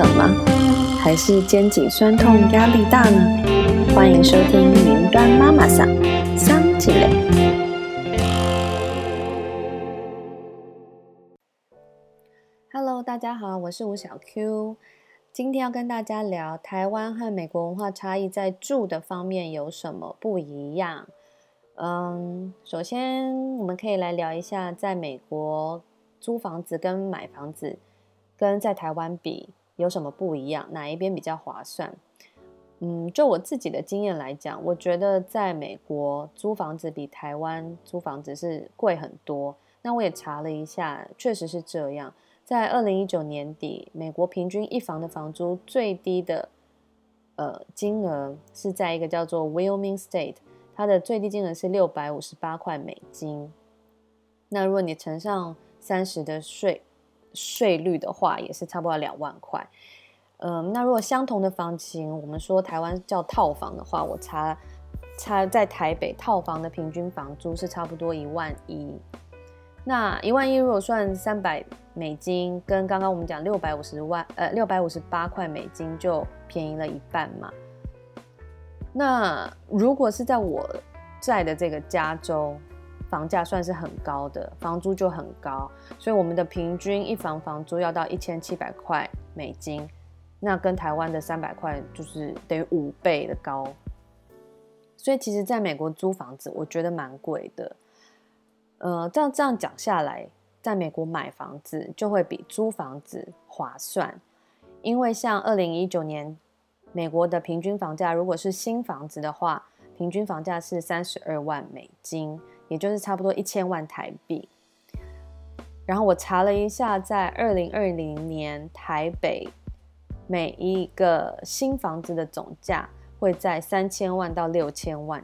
冷吗？还是肩颈酸痛、压力大呢？欢迎收听云端妈妈桑桑吉磊。Hello，大家好，我是吴小 Q。今天要跟大家聊台湾和美国文化差异在住的方面有什么不一样。嗯，首先我们可以来聊一下，在美国租房子跟买房子跟在台湾比有什么不一样，哪一边比较划算？嗯，就我自己的经验来讲，我觉得在美国租房子比台湾租房子是贵很多。那我也查了一下，确实是这样。在二零一九年底，美国平均一房的房租最低的呃金额是在一个叫做 Wyoming State。它的最低金额是六百五十八块美金，那如果你乘上三十的税税率的话，也是差不多两万块。嗯，那如果相同的房型，我们说台湾叫套房的话，我查查在台北套房的平均房租是差不多一万一。那一万一如果算三百美金，跟刚刚我们讲六百五十万呃六百五十八块美金就便宜了一半嘛。那如果是在我在的这个加州，房价算是很高的，房租就很高，所以我们的平均一房房租要到一千七百块美金，那跟台湾的三百块就是等于五倍的高。所以其实在美国租房子，我觉得蛮贵的。呃，这样这样讲下来，在美国买房子就会比租房子划算，因为像二零一九年。美国的平均房价，如果是新房子的话，平均房价是三十二万美金，也就是差不多一千万台币。然后我查了一下，在二零二零年台北每一个新房子的总价会在三千万到六千万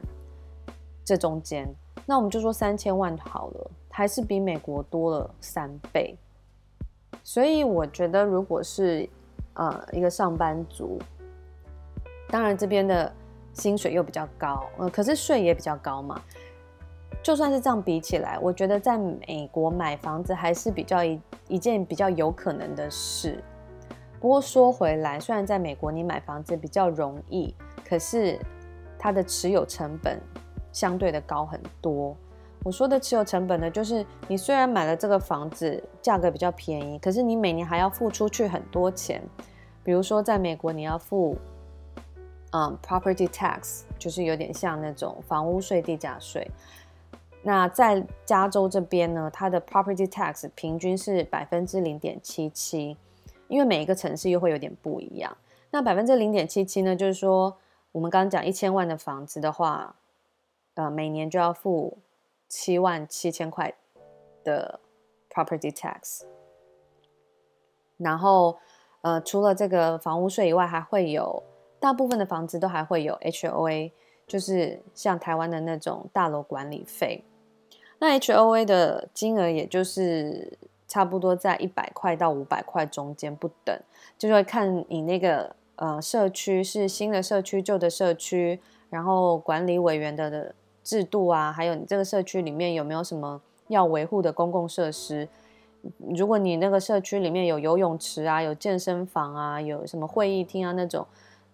这中间。那我们就说三千万好了，还是比美国多了三倍。所以我觉得，如果是呃一个上班族，当然，这边的薪水又比较高，呃，可是税也比较高嘛。就算是这样比起来，我觉得在美国买房子还是比较一一件比较有可能的事。不过说回来，虽然在美国你买房子比较容易，可是它的持有成本相对的高很多。我说的持有成本呢，就是你虽然买了这个房子，价格比较便宜，可是你每年还要付出去很多钱。比如说在美国，你要付。嗯，property tax 就是有点像那种房屋税、地价税。那在加州这边呢，它的 property tax 平均是百分之零点七七，因为每一个城市又会有点不一样。那百分之零点七七呢，就是说我们刚刚讲一千万的房子的话，呃，每年就要付七万七千块的 property tax。然后，呃，除了这个房屋税以外，还会有。大部分的房子都还会有 HOA，就是像台湾的那种大楼管理费。那 HOA 的金额也就是差不多在一百块到五百块中间不等，就会看你那个呃社区是新的社区、旧的社区，然后管理委员的制度啊，还有你这个社区里面有没有什么要维护的公共设施。如果你那个社区里面有游泳池啊、有健身房啊、有什么会议厅啊那种。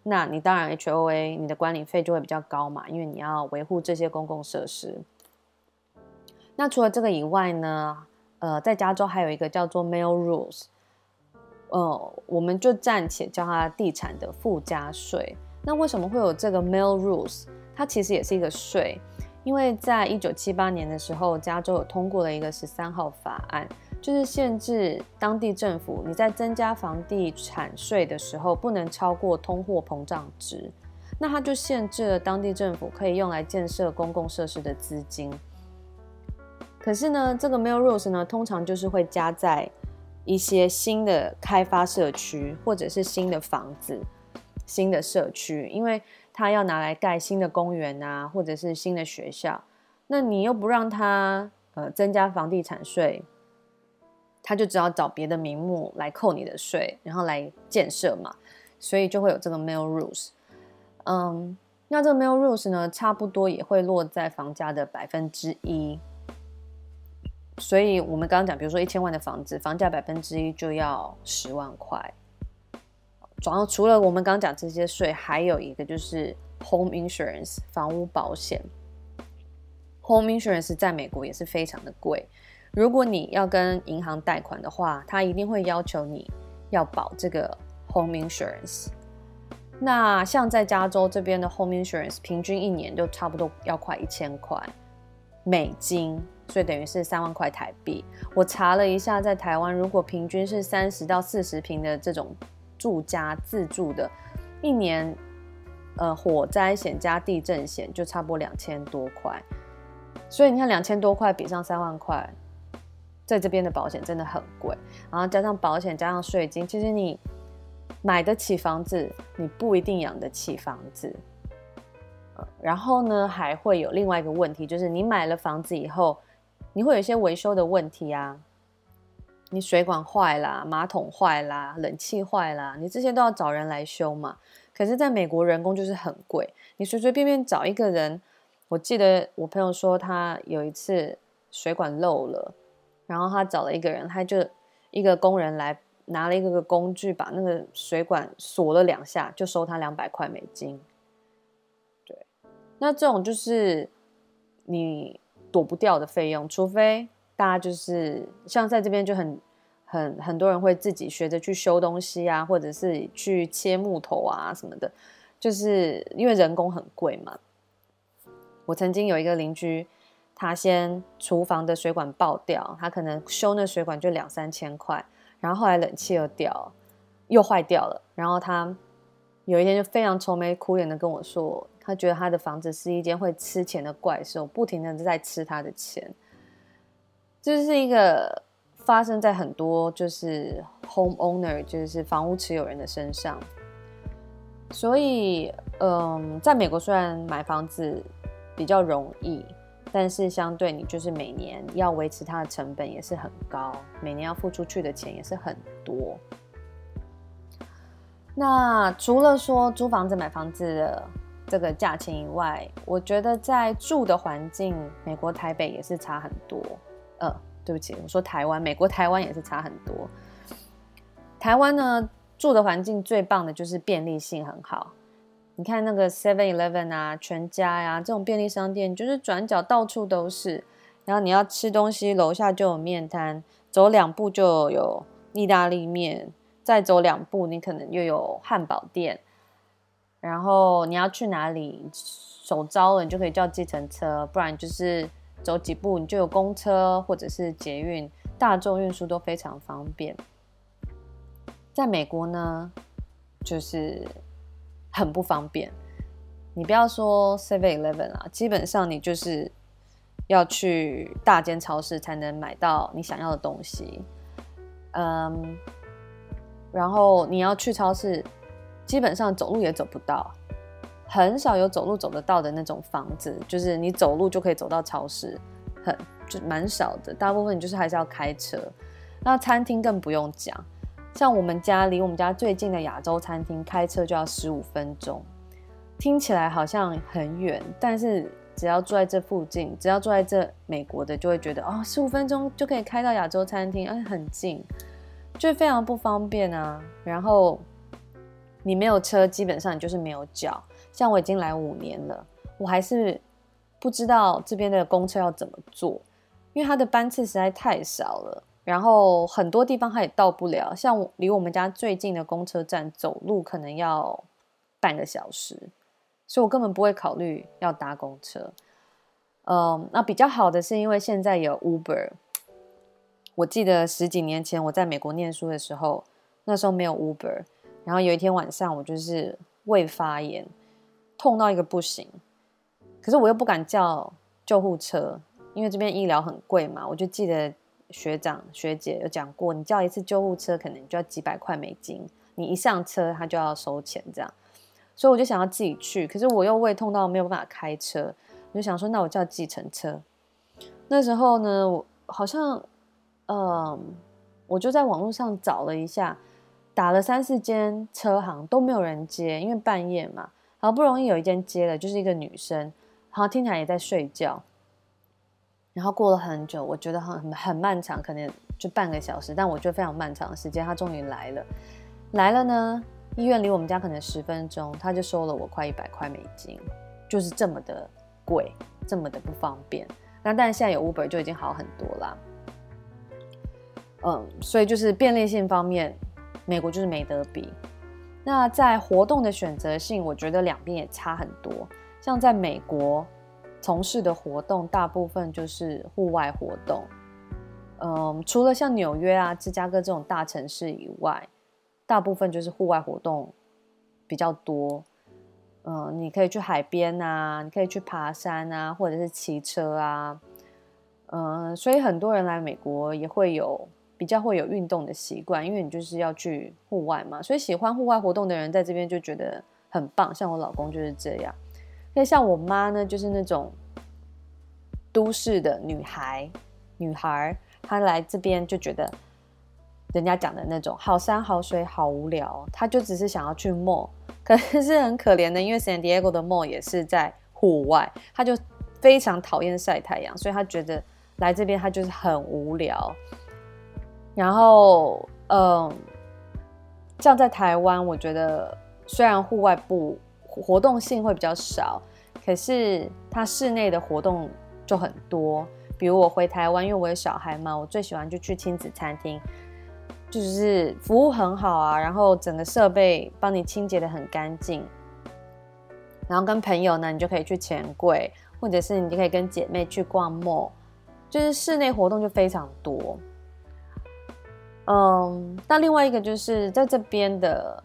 那你当然 H O A 你的管理费就会比较高嘛，因为你要维护这些公共设施。那除了这个以外呢，呃，在加州还有一个叫做 Mail Rules，呃，我们就暂且叫它地产的附加税。那为什么会有这个 Mail Rules？它其实也是一个税，因为在一九七八年的时候，加州有通过了一个十三号法案。就是限制当地政府，你在增加房地产税的时候，不能超过通货膨胀值。那它就限制了当地政府可以用来建设公共设施的资金。可是呢，这个 Mill Rules 呢，通常就是会加在一些新的开发社区，或者是新的房子、新的社区，因为它要拿来盖新的公园啊，或者是新的学校。那你又不让它呃增加房地产税？他就只要找别的名目来扣你的税，然后来建设嘛，所以就会有这个 Mail Rules。嗯，那这个 Mail Rules 呢，差不多也会落在房价的百分之一。所以我们刚刚讲，比如说一千万的房子，房价百分之一就要十万块。然后除了我们刚刚讲这些税，还有一个就是 home insurance 房屋保险。home insurance 在美国也是非常的贵。如果你要跟银行贷款的话，他一定会要求你要保这个 home insurance。那像在加州这边的 home insurance，平均一年就差不多要快一千块美金，所以等于是三万块台币。我查了一下，在台湾如果平均是三十到四十平的这种住家自住的，一年呃火灾险加地震险就差不多两千多块。所以你看两千多块比上三万块，在这边的保险真的很贵，然后加上保险加上税金，其实你。买得起房子，你不一定养得起房子。然后呢，还会有另外一个问题，就是你买了房子以后，你会有一些维修的问题啊。你水管坏啦，马桶坏啦，冷气坏啦，你这些都要找人来修嘛。可是，在美国人工就是很贵，你随随便便找一个人，我记得我朋友说他有一次水管漏了，然后他找了一个人，他就一个工人来。拿了一个个工具，把那个水管锁了两下，就收他两百块美金。对，那这种就是你躲不掉的费用，除非大家就是像在这边就很很很多人会自己学着去修东西啊，或者是去切木头啊什么的，就是因为人工很贵嘛。我曾经有一个邻居，他先厨房的水管爆掉，他可能修那水管就两三千块。然后后来冷气又掉，又坏掉了。然后他有一天就非常愁眉苦脸的跟我说，他觉得他的房子是一间会吃钱的怪兽，不停的在吃他的钱。这是一个发生在很多就是 home owner，就是房屋持有人的身上。所以，嗯，在美国虽然买房子比较容易。但是相对你就是每年要维持它的成本也是很高，每年要付出去的钱也是很多。那除了说租房子、买房子的这个价钱以外，我觉得在住的环境，美国台北也是差很多。呃，对不起，我说台湾，美国台湾也是差很多。台湾呢，住的环境最棒的就是便利性很好。你看那个 Seven Eleven 啊，全家呀，这种便利商店就是转角到处都是。然后你要吃东西，楼下就有面摊，走两步就有意大利面，再走两步你可能又有汉堡店。然后你要去哪里，手招了你就可以叫计程车，不然就是走几步你就有公车或者是捷运，大众运输都非常方便。在美国呢，就是。很不方便，你不要说 Seven Eleven 啊，基本上你就是要去大间超市才能买到你想要的东西。嗯，然后你要去超市，基本上走路也走不到，很少有走路走得到的那种房子，就是你走路就可以走到超市，很就蛮少的，大部分就是还是要开车。那餐厅更不用讲。像我们家离我们家最近的亚洲餐厅，开车就要十五分钟，听起来好像很远，但是只要住在这附近，只要住在这美国的，就会觉得哦，十五分钟就可以开到亚洲餐厅，哎，很近，就非常不方便啊。然后你没有车，基本上你就是没有脚。像我已经来五年了，我还是不知道这边的公车要怎么坐，因为它的班次实在太少了。然后很多地方它也到不了，像离我们家最近的公车站，走路可能要半个小时，所以我根本不会考虑要搭公车。嗯，那比较好的是因为现在有 Uber。我记得十几年前我在美国念书的时候，那时候没有 Uber，然后有一天晚上我就是胃发炎，痛到一个不行，可是我又不敢叫救护车，因为这边医疗很贵嘛，我就记得。学长学姐有讲过，你叫一次救护车可能就要几百块美金，你一上车他就要收钱这样，所以我就想要自己去，可是我又胃痛到没有办法开车，我就想说那我叫计程车。那时候呢，我好像，嗯，我就在网络上找了一下，打了三四间车行都没有人接，因为半夜嘛，好不容易有一间接了，就是一个女生，然后听起来也在睡觉。然后过了很久，我觉得很很漫长，可能就半个小时，但我觉得非常漫长的时间，他终于来了。来了呢，医院离我们家可能十分钟，他就收了我快一百块美金，就是这么的贵，这么的不方便。那但是现在有 Uber 就已经好很多啦。嗯，所以就是便利性方面，美国就是没得比。那在活动的选择性，我觉得两边也差很多。像在美国从事的活动，大部分就是户外活动。嗯，除了像纽约啊、芝加哥这种大城市以外，大部分就是户外活动比较多。嗯，你可以去海边啊，你可以去爬山啊，或者是骑车啊。嗯，所以很多人来美国也会有。比较会有运动的习惯，因为你就是要去户外嘛，所以喜欢户外活动的人在这边就觉得很棒。像我老公就是这样，那像我妈呢，就是那种都市的女孩，女孩她来这边就觉得人家讲的那种好山好水好无聊，她就只是想要去墨 可是很可怜的，因为 San Diego 的墨也是在户外，她就非常讨厌晒太阳，所以她觉得来这边她就是很无聊。然后，嗯，像在台湾，我觉得虽然户外部活动性会比较少，可是它室内的活动就很多。比如我回台湾，因为我有小孩嘛，我最喜欢就去亲子餐厅，就是服务很好啊，然后整个设备帮你清洁的很干净。然后跟朋友呢，你就可以去钱柜，或者是你就可以跟姐妹去逛 mall，就是室内活动就非常多。嗯，那另外一个就是在这边的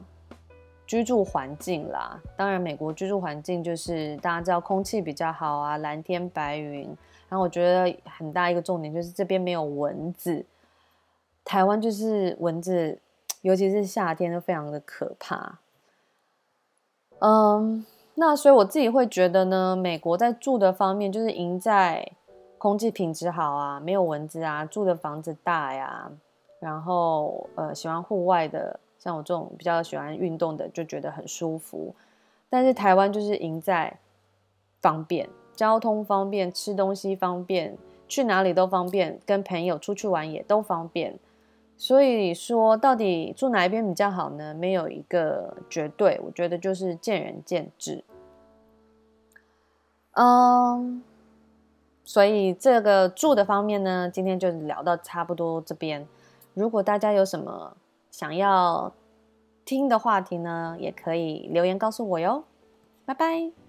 居住环境啦。当然，美国居住环境就是大家知道空气比较好啊，蓝天白云。然后我觉得很大一个重点就是这边没有蚊子。台湾就是蚊子，尤其是夏天都非常的可怕。嗯，那所以我自己会觉得呢，美国在住的方面就是赢在空气品质好啊，没有蚊子啊，住的房子大呀。然后，呃，喜欢户外的，像我这种比较喜欢运动的，就觉得很舒服。但是台湾就是赢在方便，交通方便，吃东西方便，去哪里都方便，跟朋友出去玩也都方便。所以说，到底住哪一边比较好呢？没有一个绝对，我觉得就是见仁见智。嗯，所以这个住的方面呢，今天就聊到差不多这边。如果大家有什么想要听的话题呢，也可以留言告诉我哟。拜拜。